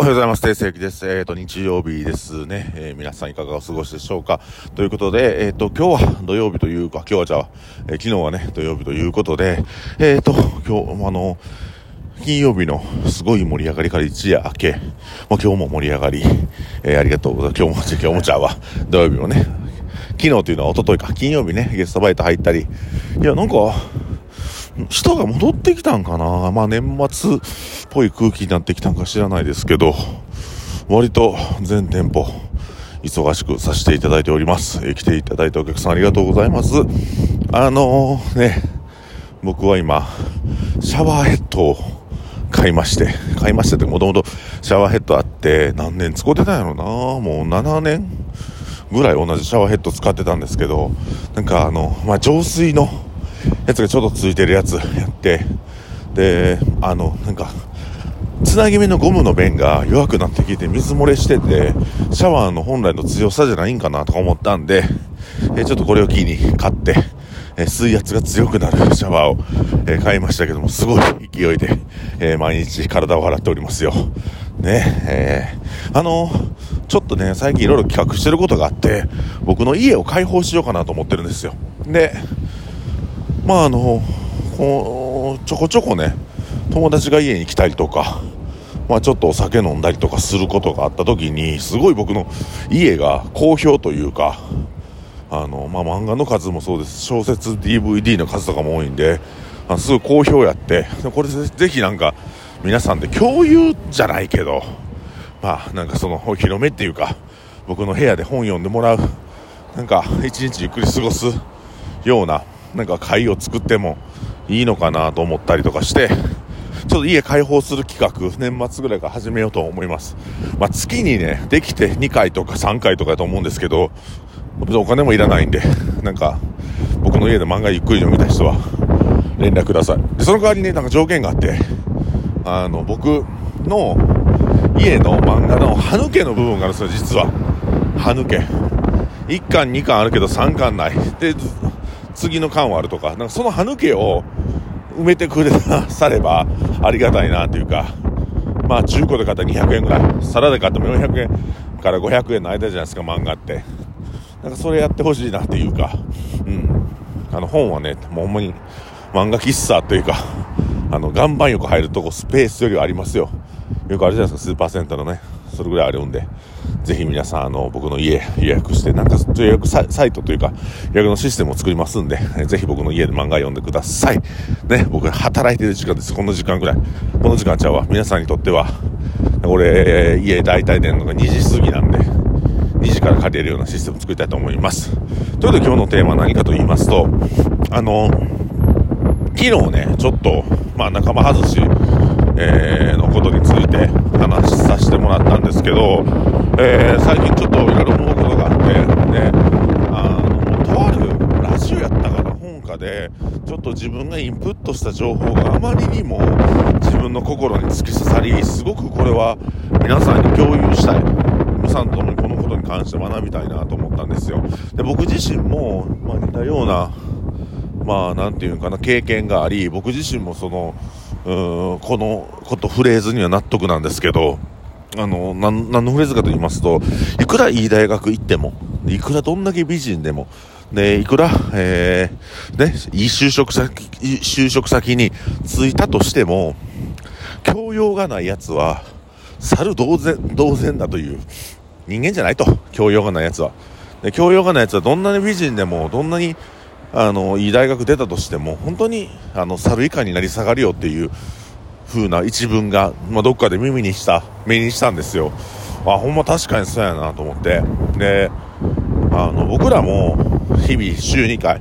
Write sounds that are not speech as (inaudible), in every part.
おはようございます。定世紀です。えっ、ー、と、日曜日ですね。えー、皆さんいかがお過ごしでしょうか。ということで、えっ、ー、と、今日は土曜日というか、今日はじゃあ、え昨日はね、土曜日ということで、えっ、と、今日、あの、金曜日のすごい盛り上がりから一夜明け、まあ、今日も盛り上がり、えありがとうございます。今日も、今日もちゃうわ。土曜日もね、昨日というのは一昨日か、金曜日ね、ゲストバイト入ったり、いや、なんか、人が戻ってきたんかな？まあ年末っぽい空気になってきたんか知らないですけど、割と全店舗忙しくさせていただいております。え来ていただいたお客さんありがとうございます。あのー、ね、僕は今、シャワーヘッドを買いまして、買いましてってもともとシャワーヘッドあって何年使ってたんやろな？もう7年ぐらい同じシャワーヘッド使ってたんですけど、なんかあの、まあ、浄水のやつがちょっとついてるやつやって、で、あの、なんか、つなぎ目のゴムの弁が弱くなってきて水漏れしてて、シャワーの本来の強さじゃないんかなとか思ったんで、えちょっとこれを機に買って、え水圧が強くなる (laughs) シャワーを、え買いましたけども、すごい勢いで、え毎日体を洗っておりますよ。ね、えー、あのちょっとね、最近いろいろ企画してることがあって、僕の家を開放しようかなと思ってるんですよ。で、まああのこちょこちょこね友達が家に来たりとか、まあ、ちょっとお酒飲んだりとかすることがあった時にすごい僕の家が好評というかあの、まあ、漫画の数もそうです。小説 DVD の数とかも多いんであすごい好評やってこれぜひなんか皆さんで共有じゃないけどまあなんかそのお披露目っていうか僕の部屋で本読んでもらうなんか一日ゆっくり過ごすようななんか会を作ってもいいのかなと思ったりとかして、ちょっと家開放する企画、年末ぐらいから始めようと思います。まあ、月にね、できて2回とか3回とかだと思うんですけど、お金もいらないんで、なんか、僕の家で漫画ゆっくり読みたい人は、連絡ください。で、その代わりね、なんか条件があって、あの、僕の家の漫画の歯抜けの部分があるんですよ、実は。歯抜け。1巻2巻あるけど3巻ない。で、次の缶はあるとか、なんかその歯抜けを埋めてくれさればありがたいなというか、まあ中古で買ったら200円ぐらい、皿で買っても400円から500円の間じゃないですか、漫画って。なんかそれやってほしいなっていうか、うん。あの本はね、もうほんまに漫画喫茶というか、あの、岩盤浴入るとこスペースよりはありますよ。よくあるじゃないですか、スーパーセンターのね。それぐらいあるんで。ぜひ皆さん、あの、僕の家予約して、なんか予約サイトというか、予約のシステムを作りますんで、ぜひ僕の家で漫画読んでください。ね、僕働いてる時間です。この時間ぐらい。この時間ちゃうわ。皆さんにとっては、俺、家大体出るのが2時過ぎなんで、2時から借りれるようなシステムを作りたいと思います。ということで今日のテーマは何かと言いますと、あの、昨日ね、ちょっと、まあ仲間外し、えー、のことについて話せてもらったんですけど、えー、最近ちょっといろいろ思うことがあって、ね、あの、とあるラジオやったかな、本家で、ちょっと自分がインプットした情報があまりにも自分の心に突き刺さり、すごくこれは皆さんに共有したい。皆さんともこのことに関して学びたいなと思ったんですよ。で、僕自身も、まあ、似たような、まあ、なんていうかな、経験があり、僕自身もその、このことフレーズには納得なんですけど、あの、なん何のフレーズかと言いますと、いくらいい大学行っても、いくらどんだけ美人でも、で、いくら、えー、ね、いい就職先、就職先に着いたとしても、教養がない奴は、猿同然、同然だという、人間じゃないと、教養がない奴は。で、教養がない奴はどんなに美人でも、どんなにあのいい大学出たとしても本当にあの猿以下になり下がるよっていう風な一文が、まあ、どっかで耳にした目にしたんですよあほんま確かにそうやなと思ってであの僕らも日々週2回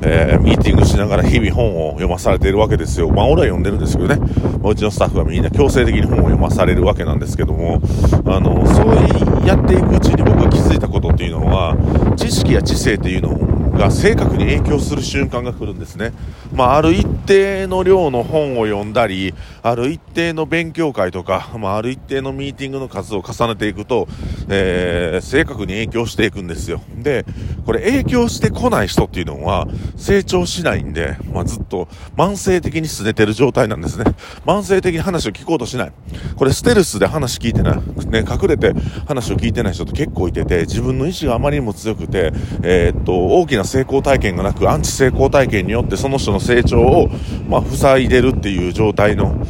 えー、ミーティングしながら日々本を読まされているわけですよ。まあ、俺は読んでるんですけどね。まあ、うちのスタッフはみんな強制的に本を読まされるわけなんですけども、あの、そうやっていくうちに僕が気づいたことっていうのは、知識や知性っていうのをが正確に影響する瞬間が来るんですね。まあ、ある一定の量の本を読んだり、ある一定の勉強会とか、まあ、ある一定のミーティングの数を重ねていくと、えー、正確に影響していくんですよ。で、これ影響してこない人っていうのは成長しないんで、まあ、ずっと慢性的に拗ねてる状態なんですね。慢性的に話を聞こうとしない。これステルスで話聞いてない、ね、隠れて話を聞いてない人って結構いてて、自分の意志があまりにも強くて、えー、っと、大きな成功体験がなく、アンチ成功体験によってその人の成長を、まあ、塞いでるっていう状態の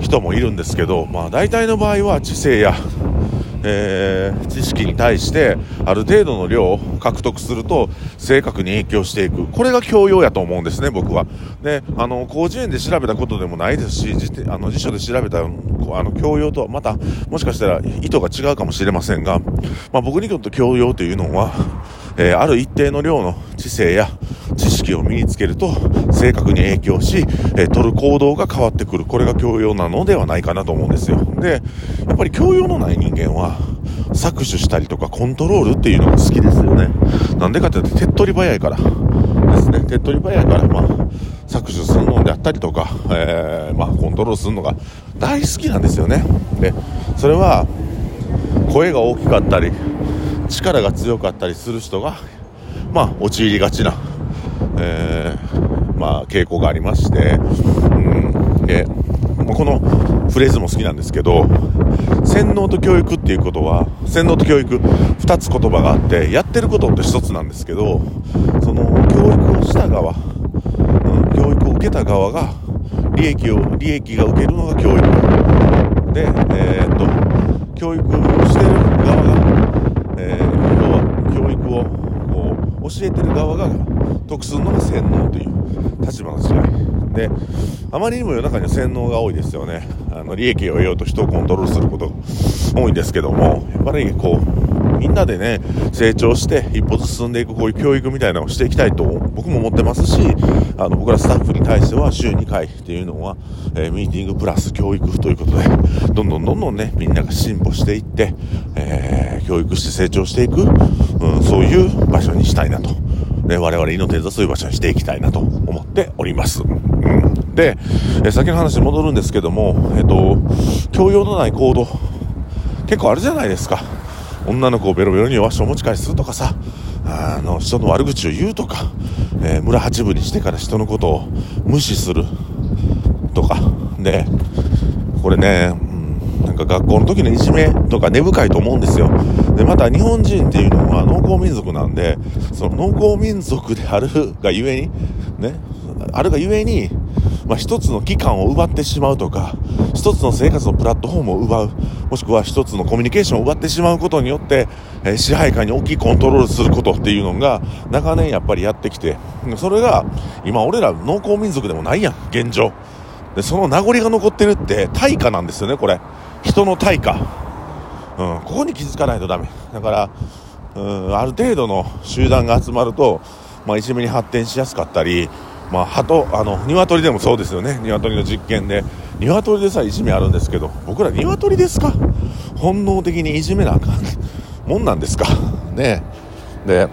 人もいるんですけど、まあ、大体の場合は知性やえー、知識に対してある程度の量を獲得すると正確に影響していく。これが教養やと思うんですね僕は。であの広辞苑で調べたことでもないですしあの辞書で調べたあの教養とはまたもしかしたら意図が違うかもしれませんが、まあ、僕にとって教養というのは、えー、ある一定の量の知性や知識を身につけると正確に影響し、えー、取る行動が変わってくる。これが教養なのではないかなと思うんですよ。でやっぱり教養のない人間は搾取したりとかコントロールっていうのが好きですよね。なんでかっていうと手っ取り早いからですね。手っ取り早いからまあ搾取するのであったりとか、えー、まあ、コントロールするのが大好きなんですよね。でそれは声が大きかったり力が強かったりする人がまあ陥りがちなえー、まあ、傾向がありまして、うん、で、このフレーズも好きなんですけど、洗脳と教育っていうことは、洗脳と教育、2つ言葉があって、やってることって1つなんですけど、その教育をした側、うん、教育を受けた側が、利益を、利益が受けるのが教育。で、えー、っと、教育をしてる側が、えー、要は教育をこう教えてる側が得するのが洗脳という立場の違い。であまりにも世の中には洗脳が多いですよね。あの利益を得ようと人をコントロールすることが多いんですけどもやっぱりこうみんなでね成長して一歩ずつ進んでいくこういう教育みたいなのをしていきたいと僕も思ってますしあの僕らスタッフに対しては週2回っていうのは、えー、ミーティングプラス教育ということでどんどんどんどんねみんなが進歩していって、え、教育して成長していく、うん、そういう場所にしたいなと。ね、我々の手座そういう場所にしていきたいなと思っております。うん、で、え先の話に戻るんですけども、えっと、教養のない行動、結構あるじゃないですか。女の子をベロベロに弱してお持ち帰りするとかさ、あの、人の悪口を言うとか、えー、村八分にしてから人のことを無視するとか、で、これね、なんか学校の時のいじめとか根深いと思うんですよ。で、また日本人っていうのは農耕民族なんで、その農耕民族であるがゆえに、ね、あるがゆえに、まあ、一つの期間を奪ってしまうとか、一つの生活のプラットフォームを奪う、もしくは一つのコミュニケーションを奪ってしまうことによって、えー、支配下に大きいコントロールすることっていうのが、長年やっぱりやってきて、それが、今俺ら農耕民族でもないやん、現状。で、その名残が残ってるって、対価なんですよね、これ。人の対価、うん、ここに気づかないとダメ。だから、うん、ある程度の集団が集まると、まあ、いじめに発展しやすかったり、まあ、鳩あの鶏でもそうですよね。鶏の実験で。鶏でさえいじめあるんですけど僕ら鶏ですか？本能的にいじめなあかんもんなんですか？ね。で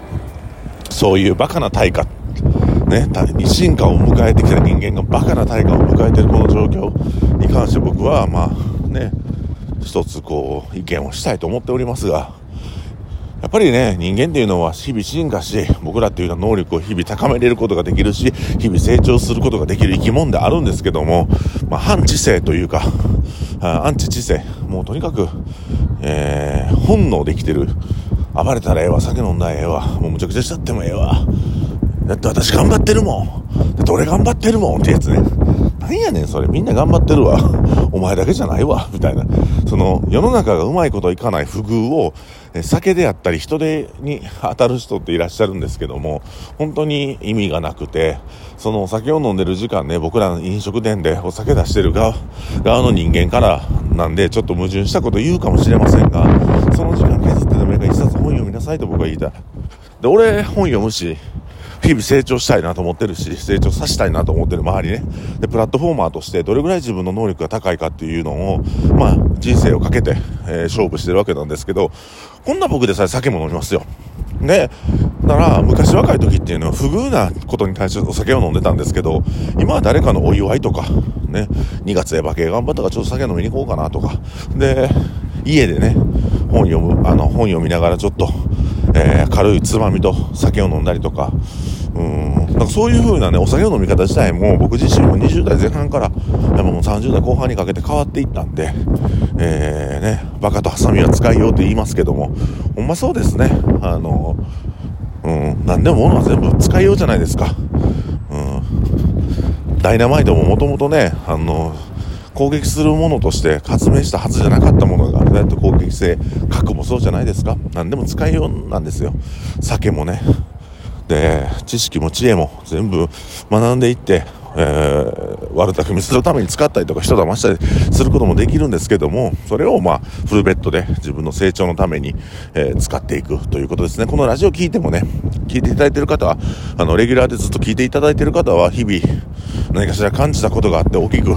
そういうバカな対価ね、進化を迎えてきた人間がバカな対価を迎えているこの状況に関して僕はまあね一つこう意見をしたいと思っておりますが、やっぱりね、人間っていうのは日々進化し、僕らっていうのは能力を日々高めれることができるし、日々成長することができる生き物であるんですけども、まあ、反知性というか、アンチ知性、もうとにかく、えー、本能できてる。暴れたらええわ、酒飲んだらええわ、もうむちゃくちゃしちゃってもええわ。だって私頑張ってるもん。だって俺頑張ってるもんってやつね。なんやねん、それ。みんな頑張ってるわ。お前だけじゃないわ。みたいな。その、世の中がうまいこといかない不遇を、酒であったり人手に当たる人っていらっしゃるんですけども、本当に意味がなくて、そのお酒を飲んでる時間ね、僕らの飲食店でお酒出してる側、側の人間からなんで、ちょっと矛盾したこと言うかもしれませんが、その時間削ってでもいいから一冊本読みなさいと僕は言いたい。で、俺本読むし、日々成長したいなと思ってるし、成長させたいなと思ってる周りね。で、プラットフォーマーとしてどれぐらい自分の能力が高いかっていうのを、まあ、人生をかけて、えー、勝負してるわけなんですけど、こんな僕でさえ酒も飲みますよ。で、だから昔若い時っていうのは不遇なことに対してお酒を飲んでたんですけど、今は誰かのお祝いとか、ね、2月で馬券頑張ったからちょっと酒飲みに行こうかなとか、で、家でね、本読む、あの、本読みながらちょっと、えー、軽いつまみと酒を飲んだりとか、うん、なんかそういう風なね、お酒の飲み方自体も僕自身も20代前半から、でももう30代後半にかけて変わっていったんで、えー、ね、バカとハサミは使いようって言いますけども、ほんまそうですね。あの、うん、何でも物は全部使いようじゃないですか。うん。ダイナマイトももともとね、あの、攻撃するものとして発明したはずじゃなかったもの、どうやって攻撃性、核もそうじゃないですか。何でも使いようなんですよ。酒もね。で、知識も知恵も全部学んでいって、えー、悪巧みするために使ったりとか人騙したりすることもできるんですけども、それをまあ、フルベッドで自分の成長のために、えー、使っていくということですね。このラジオ聞いてもね、聞いていただいている方は、あの、レギュラーでずっと聞いていただいている方は、日々、何かしら感じたことがあって大きく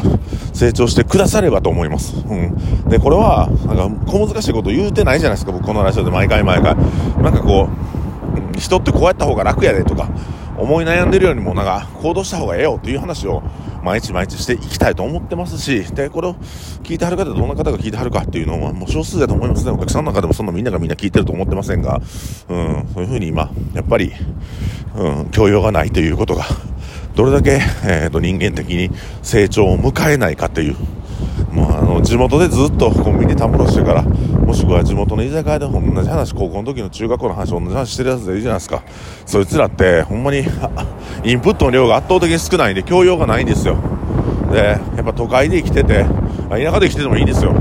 成長してくださればと思います。うん。で、これは、なんか、小難しいこと言うてないじゃないですか、僕このラジオで毎回毎回。なんかこう、人ってこうやった方が楽やでとか、思い悩んでるよりもなんか行動した方がええよっていう話を毎日毎日していきたいと思ってますし、で、これを聞いてはる方、どんな方が聞いてはるかっていうのはもう少数だと思いますね。お客さんの中でもそんなみんながみんな聞いてると思ってませんが、うん、そういうふうに今、やっぱり、うん、教養がないということが、どれだけ、えーと、人間的に成長を迎えないかという、もうあの地元でずっとコンビニたむろしてからもしくは地元の居酒屋で同じ話高校の時の中学校の話同じ話してるやつでいいじゃないですか。そいつらってほんまに (laughs) インプットの量が圧倒的に少ないんで教養がないんですよ。でやっぱ都会で生きてて田舎で生きててもいいんですよ。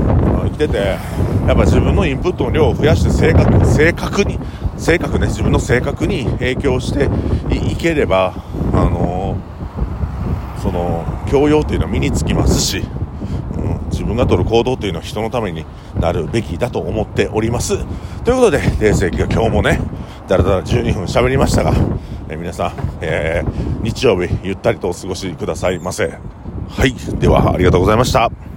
生きててやっぱ自分のインプットの量を増やして正確正確に正確ね自分の性格に影響していければあのー、その教養っていうのは身につきますし自分が取る行動というのは人のためになるべきだと思っております。ということで、定世紀が今日もね、だらだら12分喋りましたが、え、皆さん、えー、日曜日ゆったりとお過ごしくださいませ。はい。では、ありがとうございました。